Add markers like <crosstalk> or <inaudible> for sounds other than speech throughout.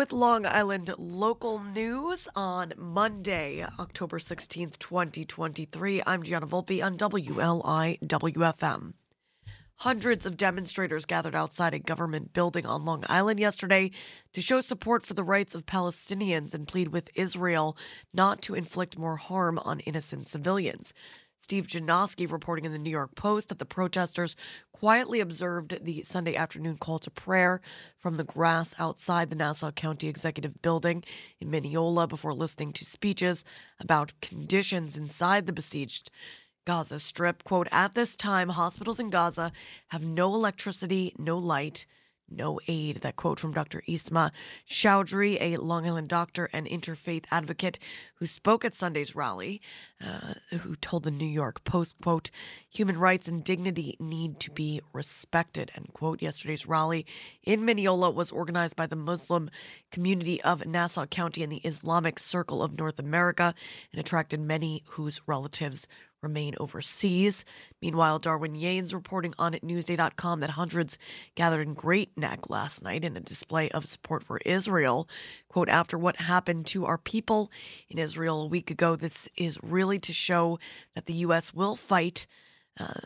with Long Island local news on Monday, October 16th, 2023. I'm Gianna Volpe on WLI WFM. Hundreds of demonstrators gathered outside a government building on Long Island yesterday to show support for the rights of Palestinians and plead with Israel not to inflict more harm on innocent civilians. Steve Janoski reporting in the New York Post that the protesters quietly observed the Sunday afternoon call to prayer from the grass outside the Nassau County Executive Building in Mineola before listening to speeches about conditions inside the besieged Gaza Strip. Quote, at this time, hospitals in Gaza have no electricity, no light, no aid. That quote from Dr. Isma Chaudhry, a Long Island doctor and interfaith advocate who spoke at Sunday's rally, uh, who told the New York Post, quote, human rights and dignity need to be respected, end quote. Yesterday's rally in Mineola was organized by the Muslim community of Nassau County and the Islamic Circle of North America and attracted many whose relatives remain overseas. Meanwhile, Darwin Yanes reporting on Newsday.com that hundreds gathered in Great Neck last night in a display of support for Israel. Quote, after what happened to our people in Israel a week ago, this is really to show that the U.S. will fight. Uh,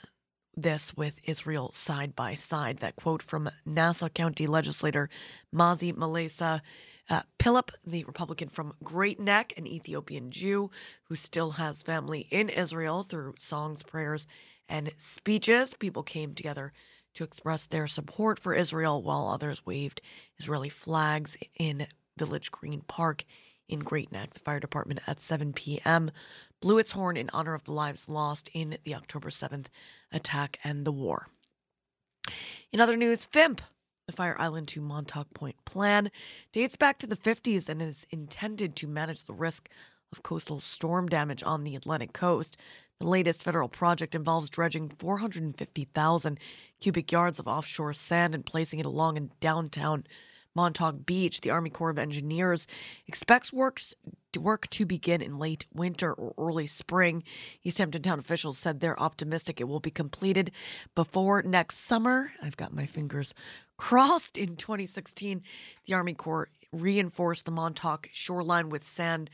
this with Israel side by side. That quote from Nassau County legislator Mazi Melesa uh, Pilip, the Republican from Great Neck, an Ethiopian Jew who still has family in Israel through songs, prayers, and speeches. People came together to express their support for Israel while others waved Israeli flags in Village Green Park in Great Neck. The fire department at 7 p.m. blew its horn in honor of the lives lost in the October 7th attack and the war. In other news, FIMP, the Fire Island to Montauk Point plan, dates back to the 50s and is intended to manage the risk of coastal storm damage on the Atlantic coast. The latest federal project involves dredging 450,000 cubic yards of offshore sand and placing it along in downtown Montauk Beach. The Army Corps of Engineers expects works work to begin in late winter or early spring. East Hampton town officials said they're optimistic it will be completed before next summer. I've got my fingers <laughs> crossed. In 2016, the Army Corps reinforced the Montauk shoreline with sand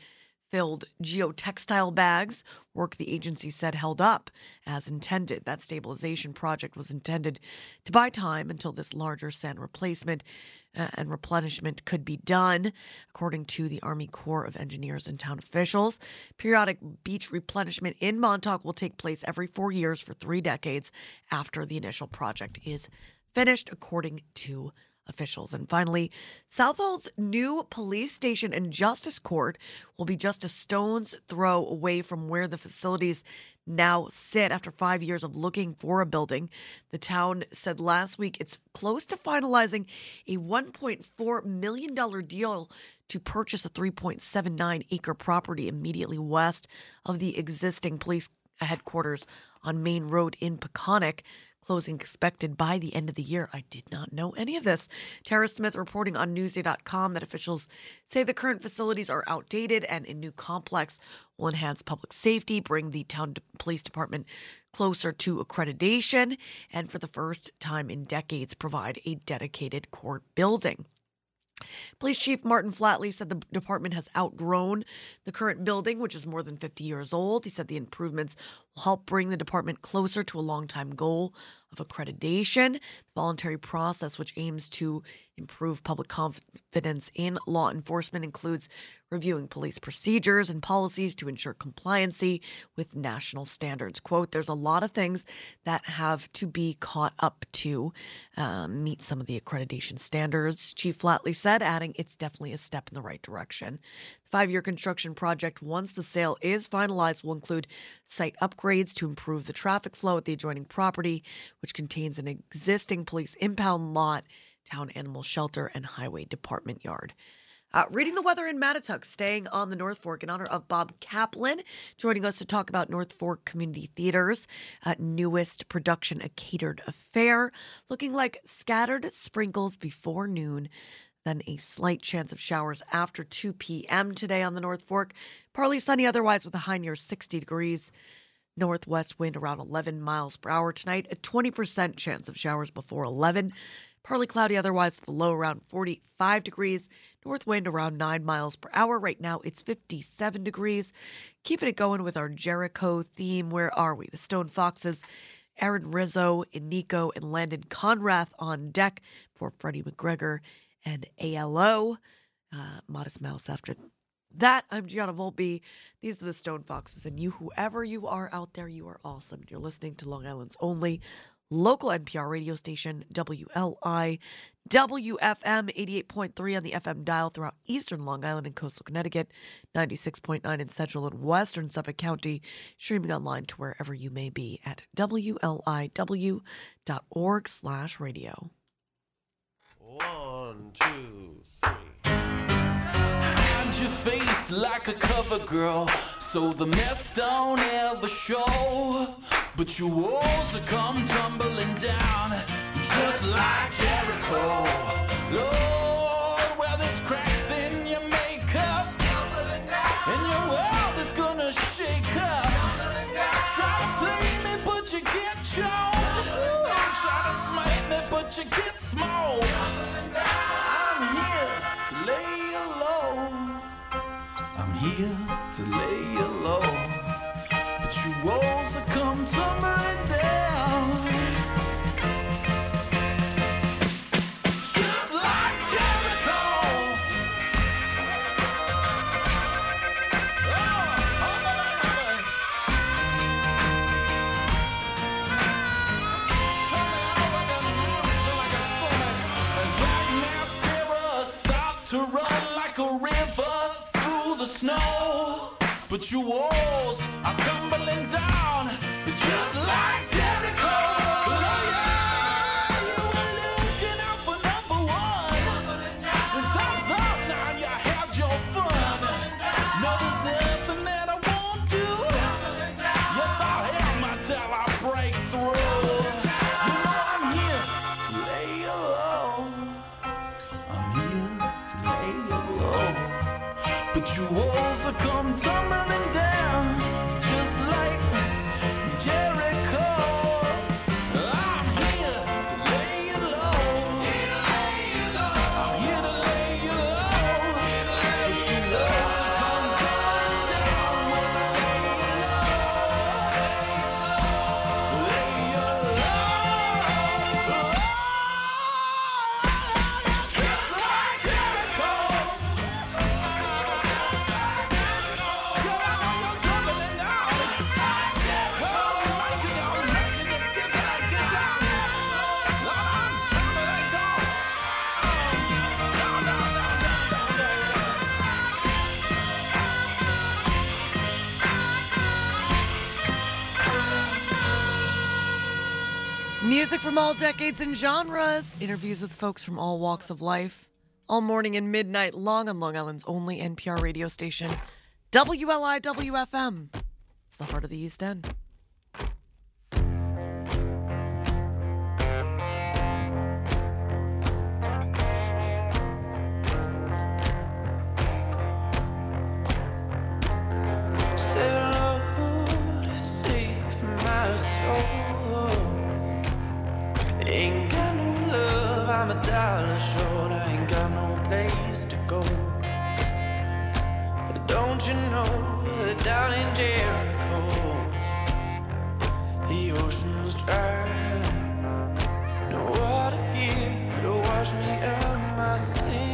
filled geotextile bags, work the agency said held up as intended. That stabilization project was intended to buy time until this larger sand replacement uh, and replenishment could be done, according to the Army Corps of Engineers and town officials. Periodic beach replenishment in Montauk will take place every four years for three decades after the initial project is finished, according to officials. And finally, Southold's new police station and justice court will be just a stone's throw away from where the facilities now sit after five years of looking for a building. The town said last week it's close to finalizing a $1.4 million deal to purchase a 3.79 acre property immediately west of the existing police headquarters on Main Road in Peconic. Closing expected by the end of the year. I did not know any of this. Tara Smith reporting on Newsday.com that officials say the current facilities are outdated and a new complex will enhance public safety, bring the town police department closer to accreditation, and for the first time in decades, provide a dedicated court building. Police Chief Martin Flatley said the department has outgrown the current building, which is more than 50 years old. He said the improvements will help bring the department closer to a long-time goal of accreditation. The voluntary process, which aims to improve public confidence in law enforcement, includes reviewing police procedures and policies to ensure compliancy with national standards. Quote, there's a lot of things that have to be caught up to um, meet some of the accreditation standards, Chief Flatley said, adding it's definitely a step in the right direction. The five year construction project, once the sale is finalized, will include site upgrades to improve the traffic flow at the adjoining property, which contains an existing police impound lot, town animal shelter, and highway department yard. Uh, reading the weather in Mattituck, staying on the North Fork in honor of Bob Kaplan, joining us to talk about North Fork Community Theater's uh, newest production, A Catered Affair, looking like scattered sprinkles before noon, then a slight chance of showers after 2 p.m. today on the North Fork. Partly sunny otherwise with a high near 60 degrees. Northwest wind around 11 miles per hour tonight, a 20% chance of showers before 11 Partly cloudy otherwise with a low around 45 degrees. North wind around 9 miles per hour. Right now it's 57 degrees. Keeping it going with our Jericho theme. Where are we? The Stone Foxes. Aaron Rizzo, and Nico, and Landon Conrath on deck for Freddie McGregor and ALO. Uh, Modest Mouse after that. I'm Gianna Volpe. These are the Stone Foxes, and you, whoever you are out there, you are awesome. You're listening to Long Island's only local NPR radio station, WLI, WFM 88.3 on the FM dial throughout eastern Long Island and coastal Connecticut, 96.9 in central and western Suffolk County, streaming online to wherever you may be at WLIW.org slash radio. One, two, three. Hide your face like a cover girl, so the mess don't ever show. But your walls will come tumbling down, just like Jericho. Lord, well, there's cracks in your makeup, and your world is gonna shake up. Try to play me, but you get choked. Try to smite me, but you get smoked. I'm here to lay you low. Here to lay you low. But your walls are come tumbling down. Your walls are tumbling down, just like come tumbling Music from all decades and genres. Interviews with folks from all walks of life. All morning and midnight long on Long Island's only NPR radio station, WLIWFM. It's the heart of the East End. You know, down in Jericho, the ocean's dry. No water here to wash me of my sins.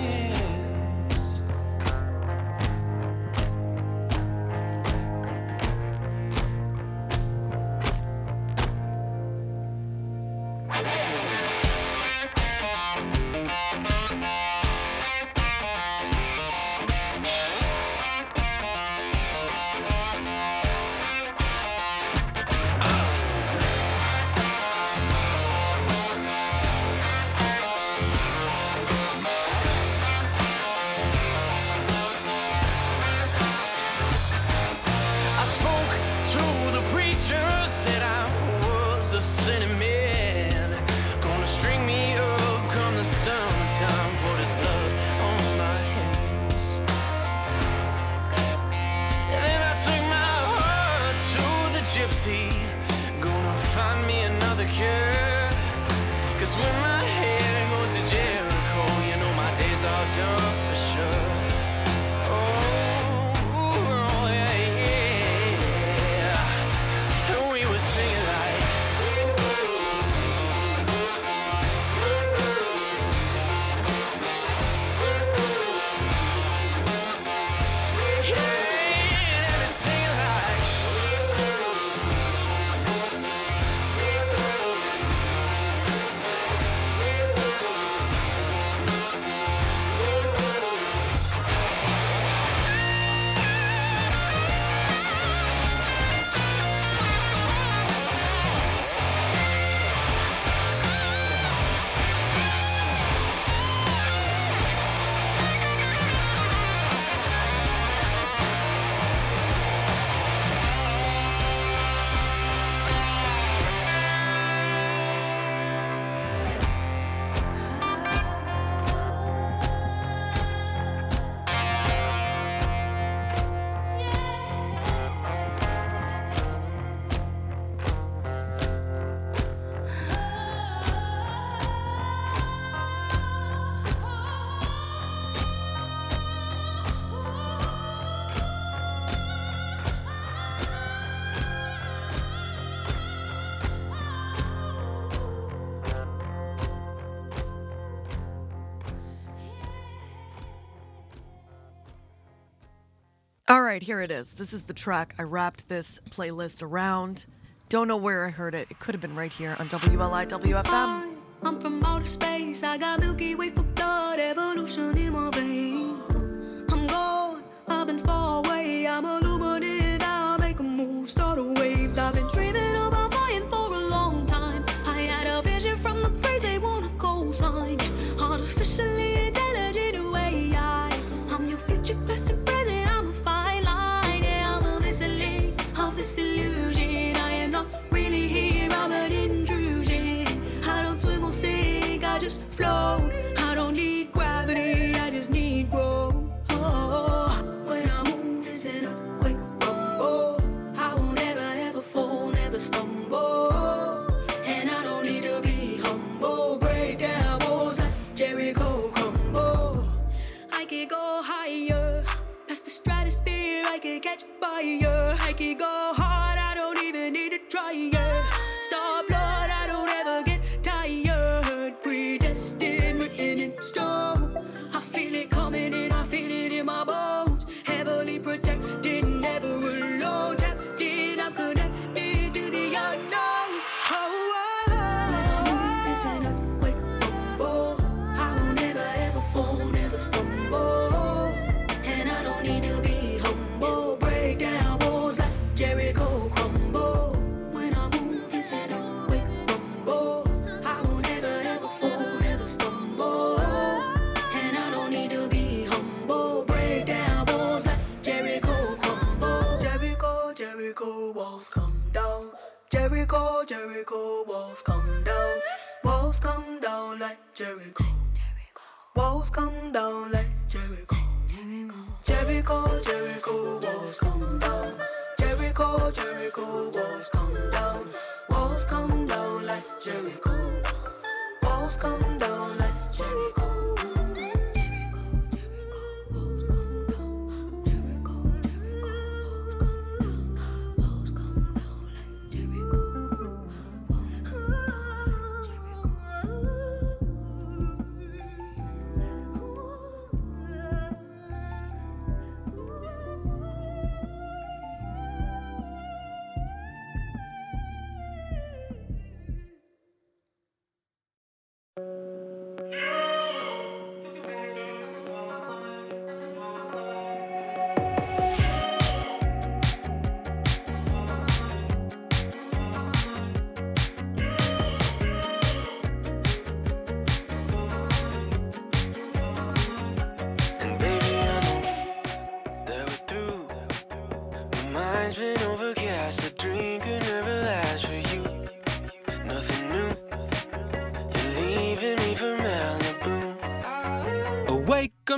All right, here it is. This is the track I wrapped this playlist around. Don't know where I heard it. It could have been right here on WLIWFM. I, I'm from outer space. I got Milky Way for blood, evolution in my veins. I'm gone. I've been far away. I'm illuminated. I make a move, start a waves. I've been dreaming about flying for a long time. I had a vision from the crazy, want to co-sign. Artificially.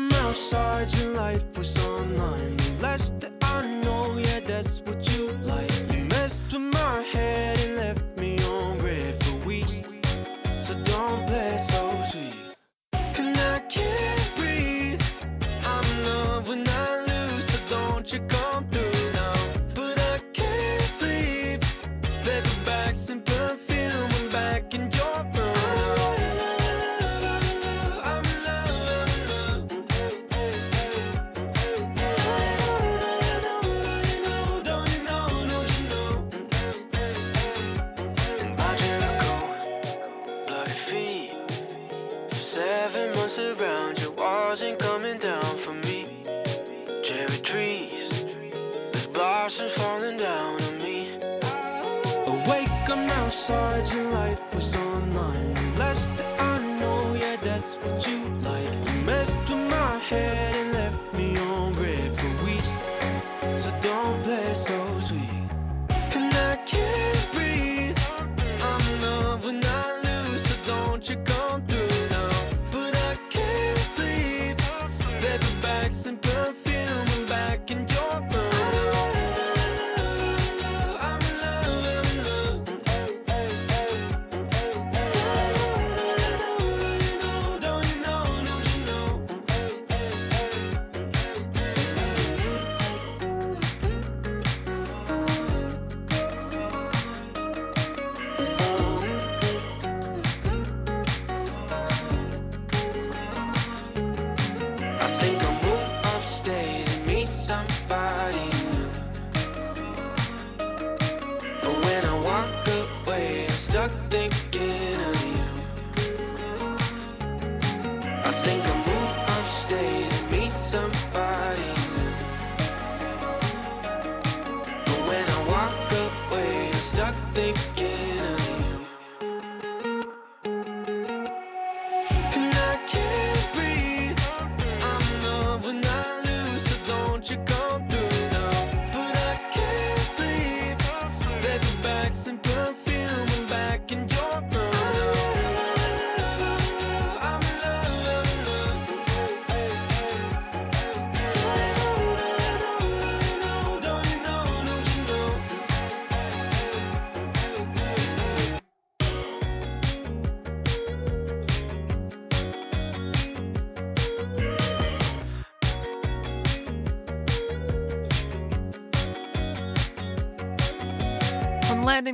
Outside, your Life was online. Less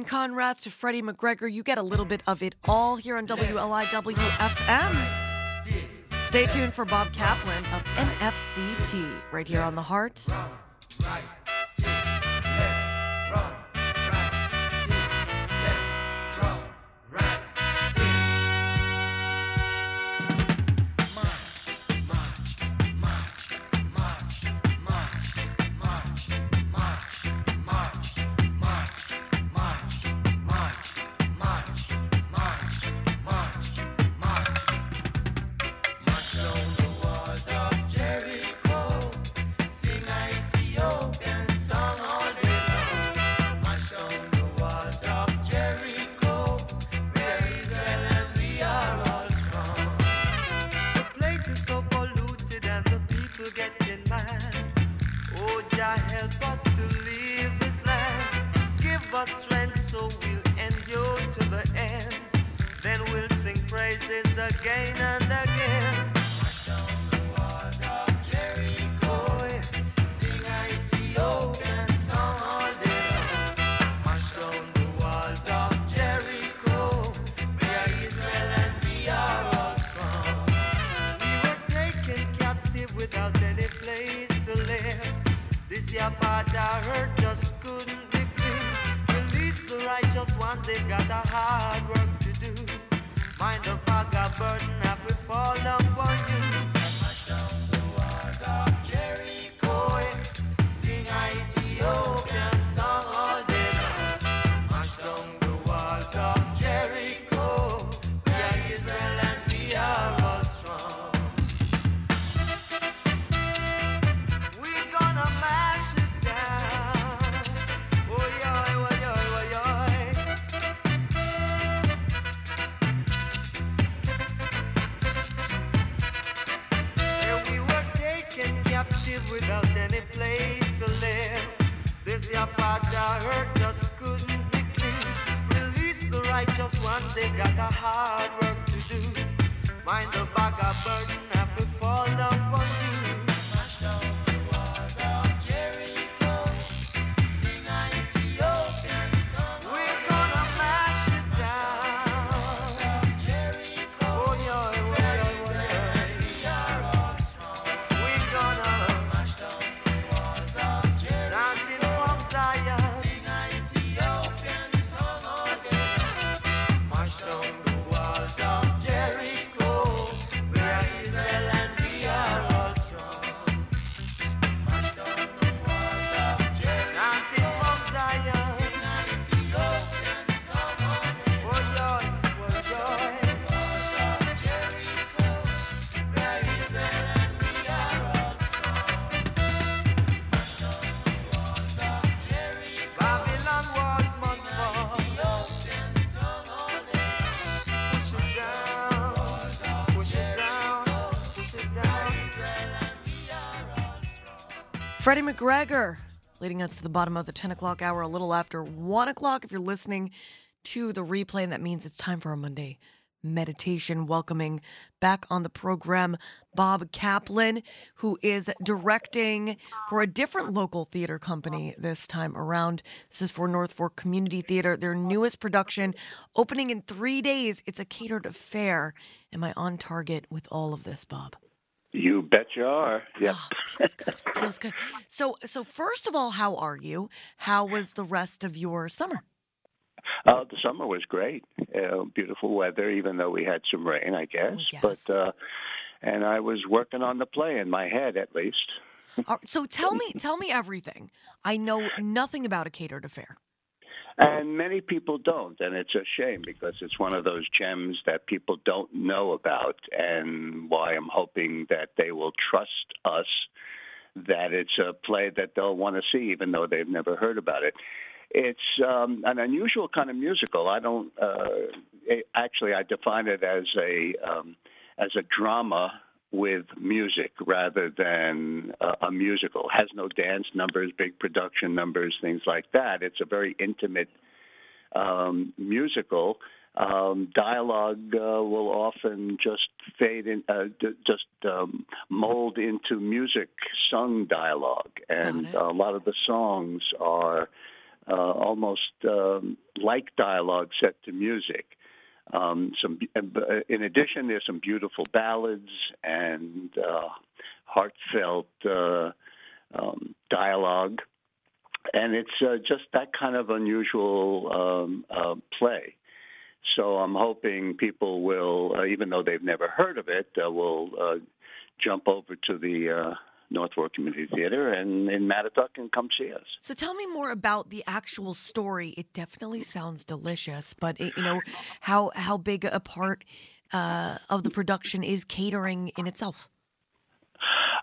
Conrath to Freddie McGregor, you get a little bit of it all here on WLIWFM. Stay tuned for Bob Kaplan of NFCT right here on the Heart. Freddie McGregor leading us to the bottom of the 10 o'clock hour, a little after 1 o'clock. If you're listening to the replay, and that means it's time for our Monday meditation. Welcoming back on the program Bob Kaplan, who is directing for a different local theater company this time around. This is for North Fork Community Theater, their newest production, opening in three days. It's a catered affair. Am I on target with all of this, Bob? You bet you are. Yeah. Oh, feels good. Feels good. So, so first of all, how are you? How was the rest of your summer? Uh, the summer was great. Uh, beautiful weather, even though we had some rain, I guess. Oh, Yes. But uh, and I was working on the play in my head, at least. Right, so tell <laughs> me, tell me everything. I know nothing about a catered affair. And many people don't, and it's a shame because it's one of those gems that people don't know about, and why I'm hoping that they will trust us that it's a play that they'll want to see, even though they've never heard about it. It's um, an unusual kind of musical. I don't uh, it, actually. I define it as a um, as a drama with music rather than a, a musical. It has no dance numbers, big production numbers, things like that. It's a very intimate um, musical. Um, dialogue uh, will often just fade in, uh, d- just um, mold into music sung dialogue, and a lot of the songs are uh, almost um, like dialogue set to music. Um, some, uh, in addition, there's some beautiful ballads and uh, heartfelt uh, um, dialogue, and it's uh, just that kind of unusual um, uh, play. So I'm hoping people will, uh, even though they've never heard of it, uh, will uh, jump over to the North Fork Community Theater and in Mattituck and come see us. So tell me more about the actual story. It definitely sounds delicious, but it, you know how how big a part uh, of the production is catering in itself.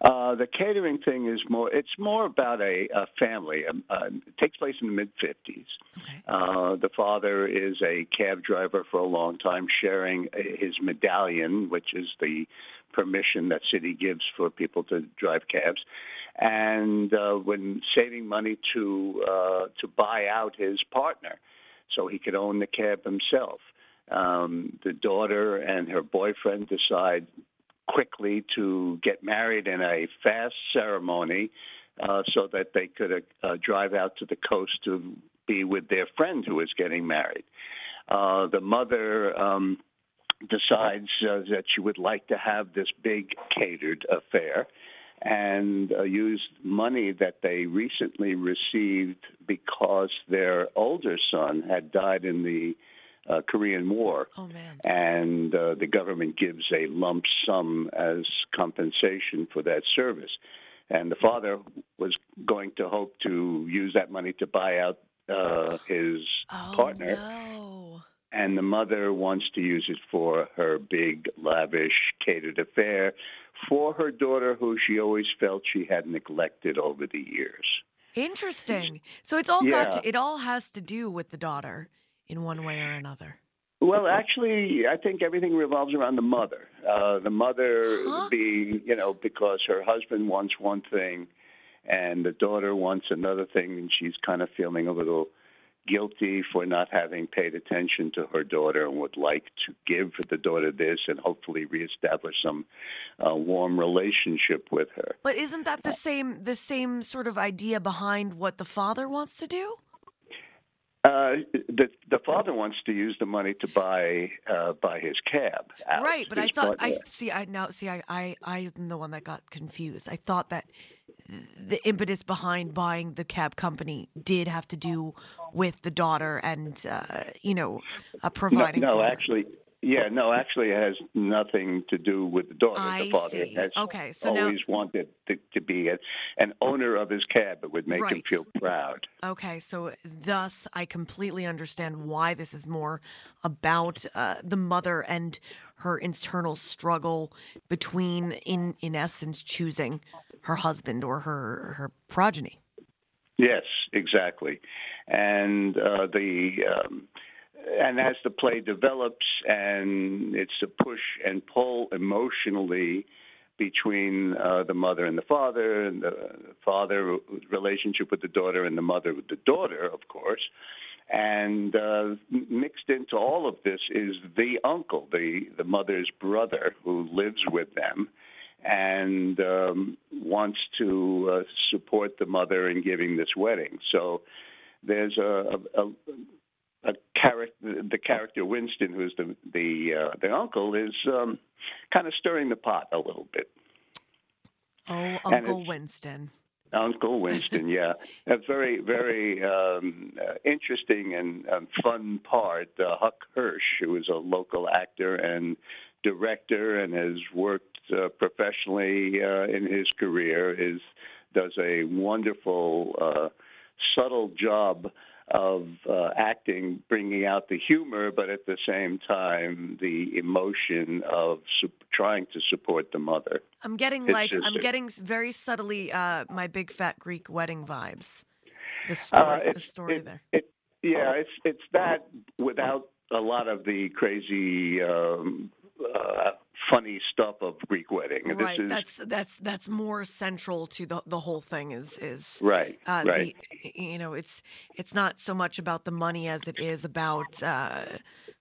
Uh, the catering thing is more. It's more about a, a family. Um, uh, it takes place in the mid '50s. Okay. Uh, the father is a cab driver for a long time, sharing his medallion, which is the permission that city gives for people to drive cabs. And uh, when saving money to uh, to buy out his partner, so he could own the cab himself. Um, the daughter and her boyfriend decide quickly to get married in a fast ceremony uh, so that they could uh, drive out to the coast to be with their friend who is getting married. Uh, the mother um, decides uh, that she would like to have this big catered affair and uh, use money that they recently received because their older son had died in the uh, Korean War. Oh man. And uh, the government gives a lump sum as compensation for that service. And the father was going to hope to use that money to buy out uh, his Oh partner. no. And the mother wants to use it for her big, lavish, catered affair for her daughter, who she always felt she had neglected over the years. Interesting. So it's all got Yeah. to, it all has to do with the daughter in one way or another. Well, actually, I think everything revolves around the mother. Uh, the mother Huh? being, you know, because her husband wants one thing and the daughter wants another thing, and she's kind of feeling a little guilty for not having paid attention to her daughter and would like to give the daughter this and hopefully reestablish some uh, warm relationship with her. But isn't that the same the same sort of idea behind what the father wants to do? Uh, the the father wants to use the money to buy uh, buy his cab. Right, but I thought I see I now see I, I I'm the one that got confused. I thought that the impetus behind buying the cab company did have to do with the daughter and uh, you know uh, providing no her. actually, yeah, no, actually, it has nothing to do with the daughter. I the father see. has Okay, so now- always wanted to, to be a, an owner of his cab. It would make him feel proud. Okay, so thus I completely understand why this is more about uh, the mother and her internal struggle between, in in essence, choosing her husband or her her progeny. Yes, exactly, and uh, the. Um, and as the play develops, and it's a push and pull emotionally between uh, the mother and the father, and the father relationship with the daughter, and the mother with the daughter, of course. And uh, mixed into all of this is the uncle, the the mother's brother, who lives with them and um, wants to uh, support the mother in giving this wedding. So there's a, a, a a character, the character Winston, who's the the uh, the uncle, is um, kind of stirring the pot a little bit. Oh, Uncle Winston. Uncle Winston, <laughs> yeah, a very very um, uh, interesting and um, fun part. Uh, Huck Hirsch, who is a local actor and director and has worked uh, professionally uh, in his career, is does a wonderful, uh, subtle job of uh, acting, bringing out the humor, but at the same time the emotion of su- trying to support the mother. I'm getting like I'm getting very subtly uh, my big fat Greek wedding vibes. The story, Uh, the story it- there. It, yeah, it's it's that without a lot of the crazy, um, uh, funny stuff of Greek wedding. Right, This is that's that's that's more central to the the whole thing. Is is right, uh, right. the you know it's it's not so much about the money as it is about uh,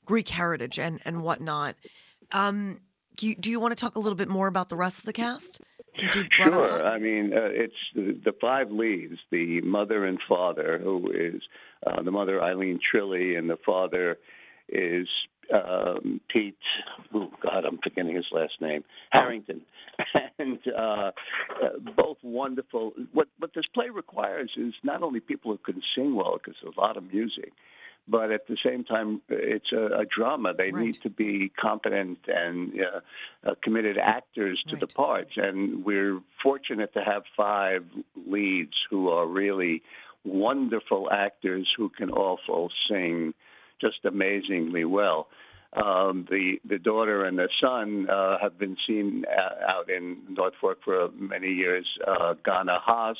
Greek heritage and and whatnot. Um, do you, do you want to talk a little bit more about the rest of the cast? Since we brought Sure. I mean, uh, it's the, the five leads: the mother and father, who is uh, the mother Eileen Trilly, and the father is um, Pete. Oh God, I'm forgetting his last name. Harrington, <laughs> and uh, uh, both wonderful. What what this play requires is not only people who can sing well, because there's a lot of music. But at the same time, it's a, a drama. They Right. need to be competent and uh, uh, committed actors to the parts. And we're fortunate to have five leads who are really wonderful actors who can also sing just amazingly well. Um, the the daughter and the son uh, have been seen uh, out in North Fork for many years. Uh, Ghana Haas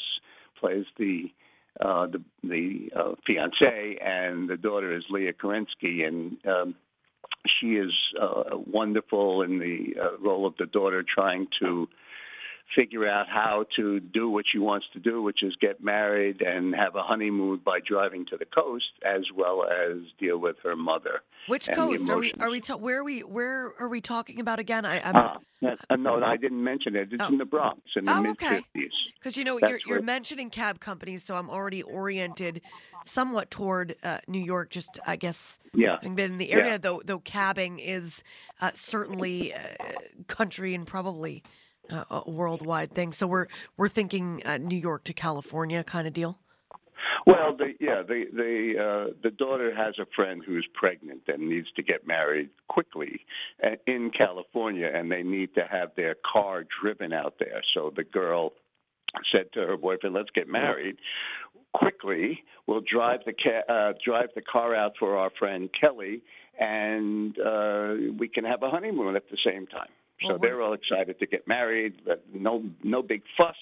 plays the uh, the the uh, fiance, and the daughter is Leah Kerensky, and um, she is uh, wonderful in the uh, role of the daughter, trying to figure out how to do what she wants to do, which is get married and have a honeymoon by driving to the coast, as well as deal with her mother. Which coast are we? Are we? Ta- where are we? Where are we talking about again? I, I'm Ah, uh, no, I didn't mention it. It's Oh. in the Bronx in the Oh, mid okay. Because you know That's you're you're where- mentioning cab companies, so I'm already oriented somewhat toward uh, New York. Just I guess Yeah. having been in the Yeah. area, though though cabbing is uh, certainly uh, country and probably uh, a worldwide thing. So we're we're thinking uh, New York to California kind of deal. Well, the, yeah, the the uh, the daughter has a friend who's pregnant and needs to get married quickly uh, in California, and they need to have their car driven out there. So the girl said to her boyfriend, "Let's get married quickly. We'll drive the ca- uh, drive the car out for our friend Kelly, and uh, we can have a honeymoon at the same time." So Well, they're all excited to get married. But no no big fuss.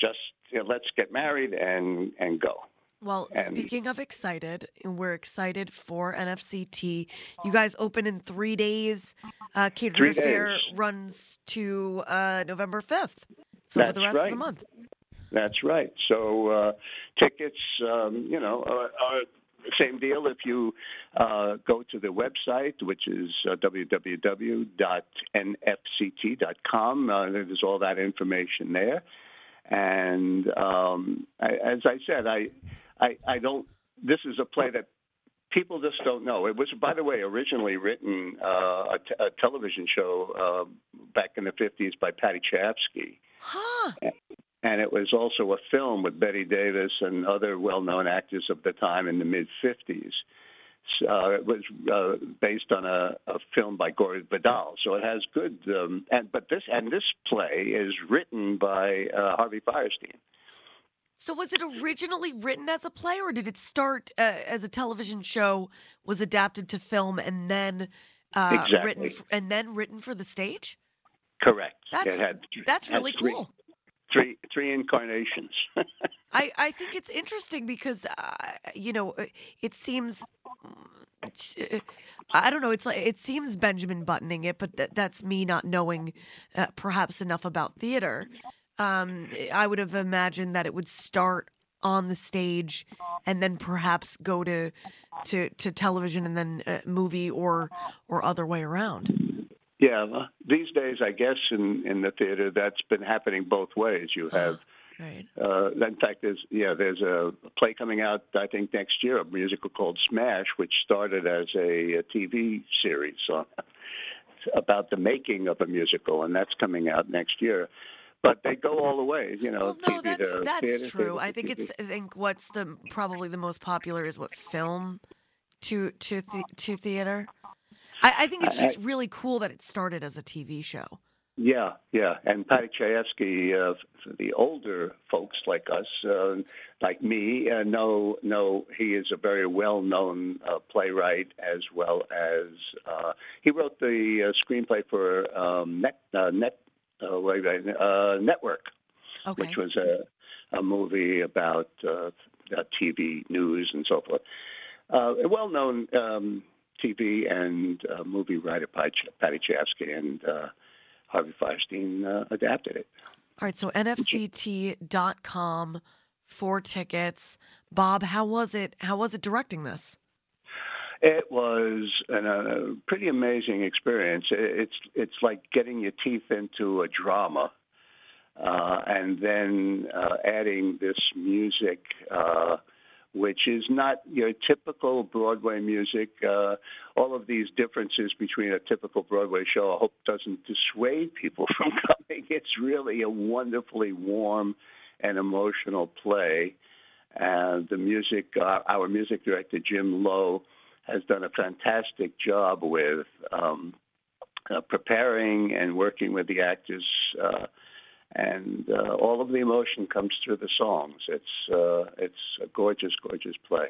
Just you know, let's get married and and go. Well, And- speaking of excited, we're excited for NFCT. You guys open in three days. Uh, Three Fair runs to uh, November 5th. So for the That's rest of the month. That's right. So uh, tickets, um, you know, are, are same deal if you uh, go to the website, which is uh, www.nfct.com. Uh, there's all that information there. And um, I, as I said, I, I, I don't. This is a play that people just don't know. It was, by the way, originally written uh, a, t- a television show uh, back in the 50s by Paddy Chayefsky Huh. And it was also a film with Bette Davis and other well-known actors of the time in the mid '50s. Uh, it was uh, based on a, a film by Gore Vidal, so it has good. Um, and but this and this play is written by uh, Harvey Fierstein. So was it originally written as a play, or did it start uh, as a television show, was adapted to film, and then uh, written Exactly. f- and then written for the stage? Correct. That's it had, that's really cool. Three three incarnations. <laughs> I, I think it's interesting because uh, you know uh, it seems uh, I don't know it's like it seems Benjamin buttoning it but th- that's me not knowing uh, perhaps enough about theater um, I would have imagined that it would start on the stage and then perhaps go to to, to television and then uh, movie or or other way around yeah. well, These days, I guess in in the theater, that's been happening both ways. You have. right Uh, in fact, there's yeah, there's a play coming out I think next year, a musical called Smash, which started as a, a TV series on, about the making of a musical, and that's coming out next year. But they go all the way, you know. Well, no, TV that's to that's theater, true. theater I think TV. it's. I think what's the probably the most popular is what film to to the, to theater. I, I think it's I- just really cool that it started as a TV show. Yeah, yeah, and Paddy Chayefsky, uh, for the older folks like us, uh, like me, uh, know know he is a very well known uh, playwright as well as uh, he wrote the uh, screenplay for um, Net uh, Net uh, wait, uh, Network, Okay. which was a a movie about uh, uh, TV news and so forth. Uh, a well known um, TV and uh, movie writer, Paddy Ch- Paddy Chayefsky, and uh, Harvey Fierstein uh, adapted it. All right. So nfct.com for tickets. Bob, how was it? How was it directing this? It was an, a pretty amazing experience. It's it's like getting your teeth into a drama. uh, and then uh, adding this music, uh, which is not your typical Broadway music. Uh, all of these differences between a typical Broadway show, I hope doesn't dissuade people <laughs> from coming. It's really a wonderfully warm and emotional play. And the music, uh, our music director Jim Lowe has done a fantastic job with um, uh, preparing and working with the actors. Uh, and uh, all of the emotion comes through the songs. It's uh, it's a gorgeous, gorgeous play.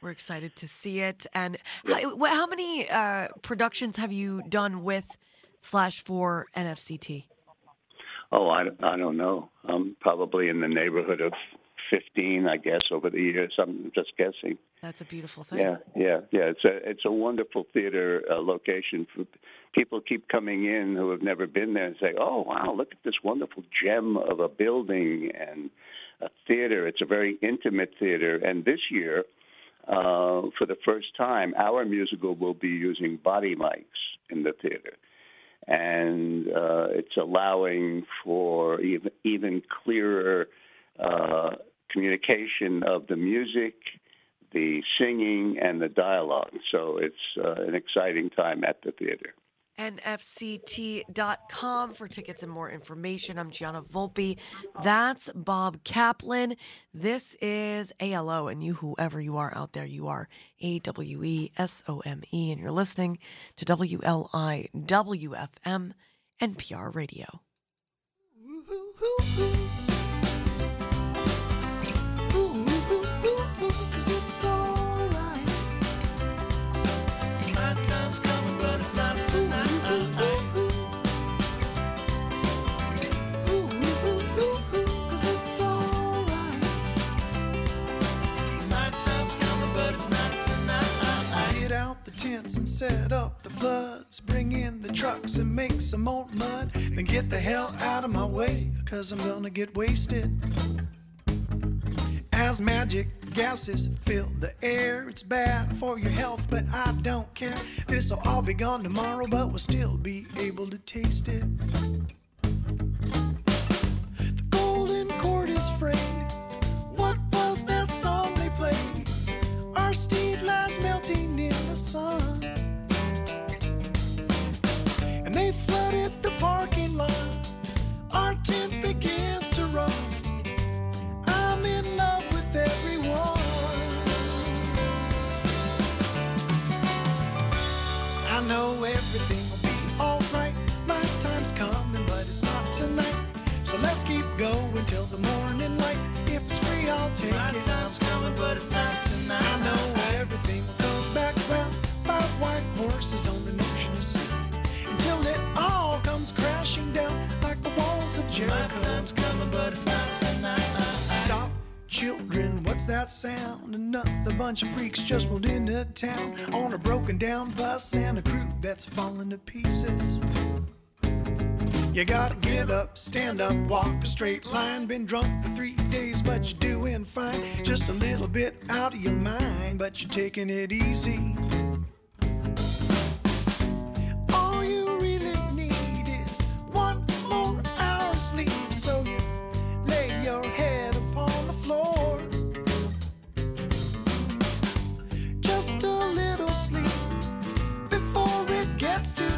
We're excited to see it. And how, how many uh, productions have you done with slash for NFCT? Oh, I, I don't know. Um, probably in the neighborhood of fifteen, I guess, over the years. I'm just guessing. That's a beautiful thing. Yeah, yeah, yeah. It's a it's a wonderful theater uh, location. People keep coming in who have never been there and say, "Oh, wow, look at this wonderful gem of a building and a theater." It's a very intimate theater, and this year, uh, for the first time, our musical will be using body mics in the theater. And uh, it's allowing for even even clearer uh, communication of the music, the singing, and the dialogue. So it's uh, an exciting time at the theater. nfct.com for tickets and more information. I'm Gianna Volpe. That's Bob Kaplan. This is ALO, and you, whoever you are out there, you are A W E S O M E, and you're listening to WLI WFM NPR Radio. Cause tents and set up the floods. Bring in the trucks and make some more mud. Then get the hell out of my way, cause I'm gonna get wasted. As magic gases fill the air, it's bad for your health, but I don't care. This'll all be gone tomorrow, but we'll still be able to taste it. The golden cord is frayed. Going till the morning light. If it's free, I'll take My it. My time's coming, but it's not tonight. I know everything will come back round. Five white horses on an ocean of sound. Until it all comes crashing down like the walls of Jericho. My time's coming, but it's not tonight. Stop, children, what's that sound? Another bunch of freaks just rolled into town on a broken down bus and a crew that's falling to pieces. You gotta get up, stand up, walk a straight line. Been drunk for three days, but you're doing fine. Just a little bit out of your mind, but you're taking it easy. All you really need is one more hour of sleep, so you lay your head upon the floor. Just a little sleep before it gets too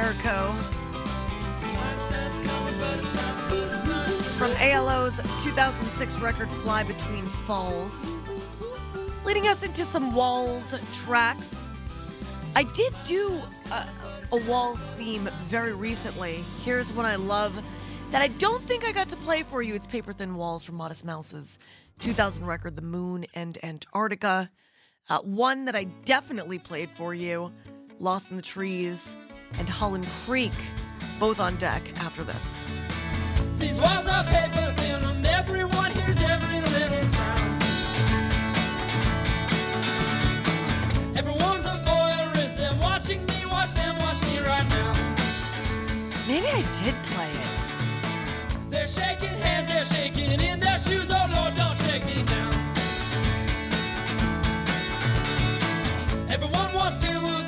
Jericho. From ALO's 2006 record Fly Between Falls. Leading us into some Walls tracks. I did do a, a Walls theme very recently. Here's one I love that I don't think I got to play for you. It's Paper Thin Walls from Modest Mouse's 2000 record, The Moon and Antarctica. Uh, one that I definitely played for you, Lost in the Trees and Holland Creek, both on deck after this. These walls are paper thin and everyone hears every little sound. Everyone's a voyeurist and watching me, watch them, watch me right now. Maybe I did play it. They're shaking hands, they're shaking in their shoes. Oh Lord, don't shake me down. Everyone wants two of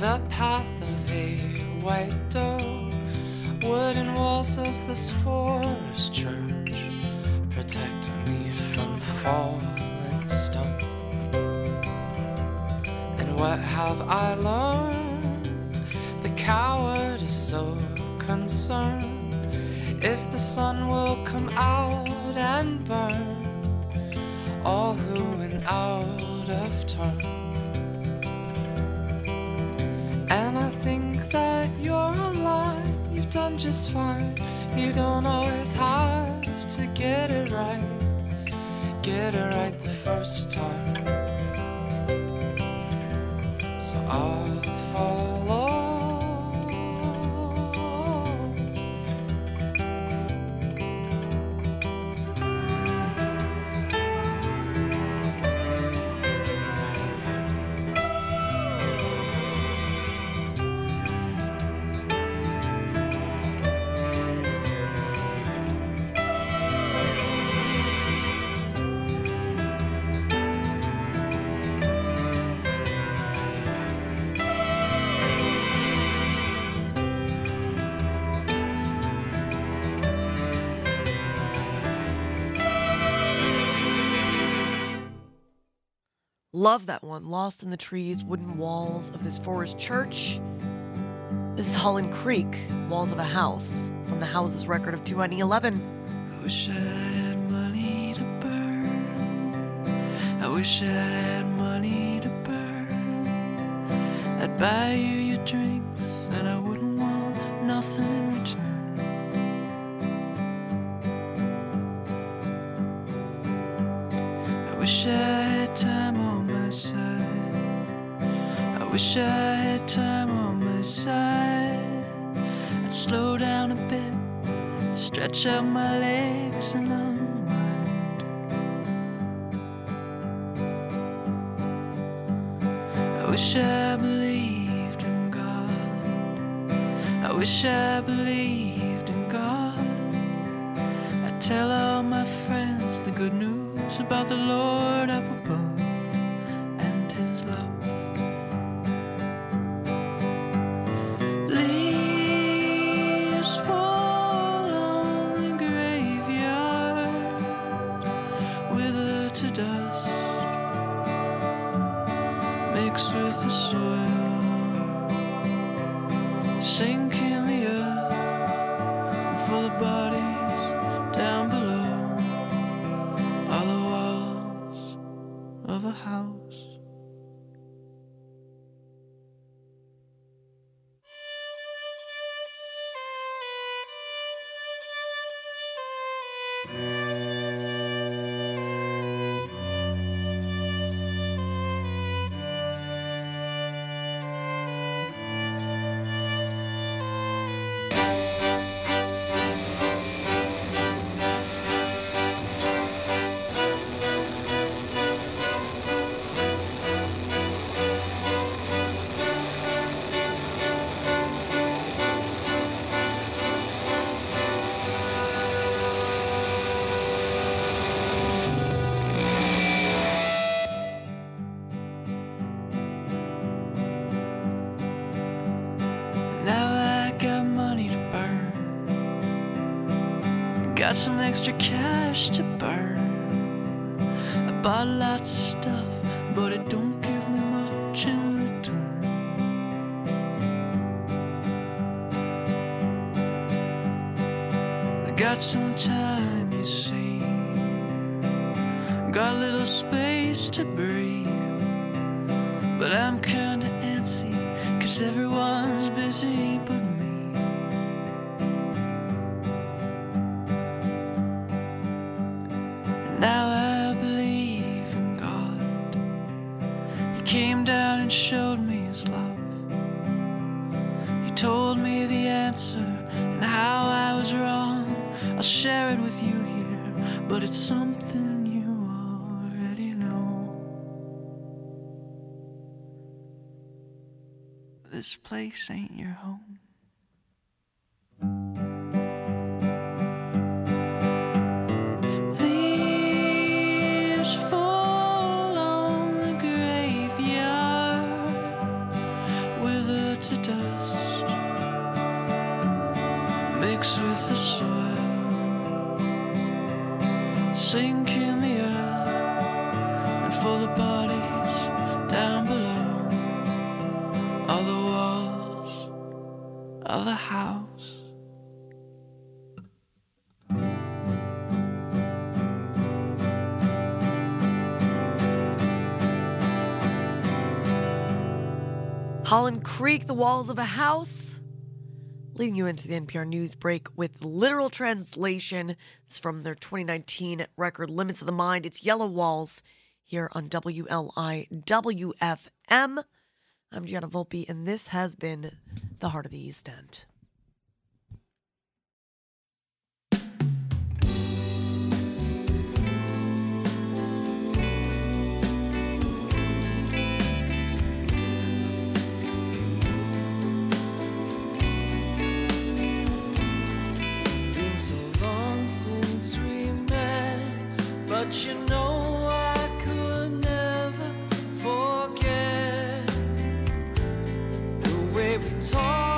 the path of a white dove. Wooden walls of this forest church protect me from falling stone. And what have I learned? The coward is so concerned if the sun will come out and burn all who went out of turn. Done just fine. You don't always have to get it right, get it right the first time. Love that one. Lost in the trees, wooden walls of this forest church. This is Holland Creek, Walls of a House, from the Houses record of 2011. I wish I had money to burn. I wish I had money to burn. I'd buy you your drinks, and I wouldn't want nothing in return. Wish I had time side. I wish I had time on my side. I'd slow down a bit, stretch out my legs and unwind. I wish I believed in God. I wish I believed extra cash to burn. I bought lots of stuff, it's something you already know. This place ain't your home. Holland Creek, The Walls of a House. Leading you into the NPR news break with literal translation. It's from their 2019 record Limits of the Mind. It's Yellow Walls here on WLI WFM. I'm Gianna Volpe, and this has been The Heart of the East End. Since we met, but you know I could never forget the way we talked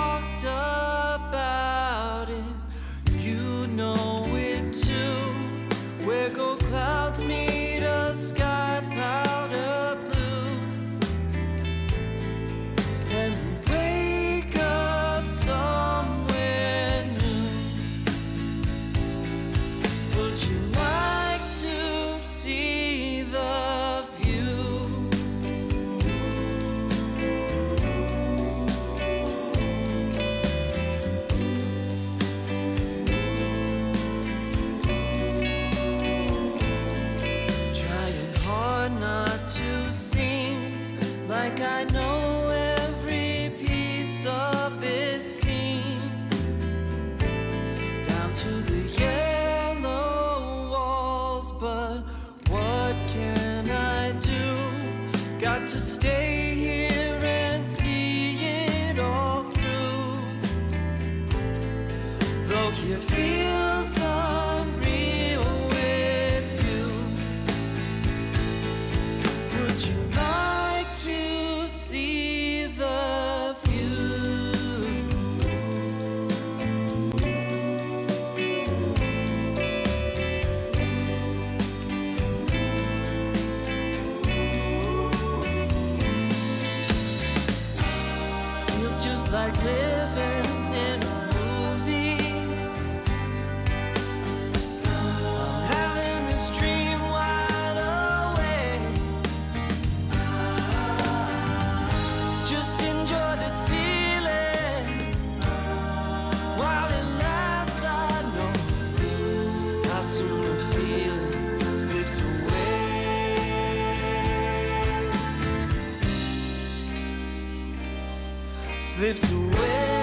Slips away.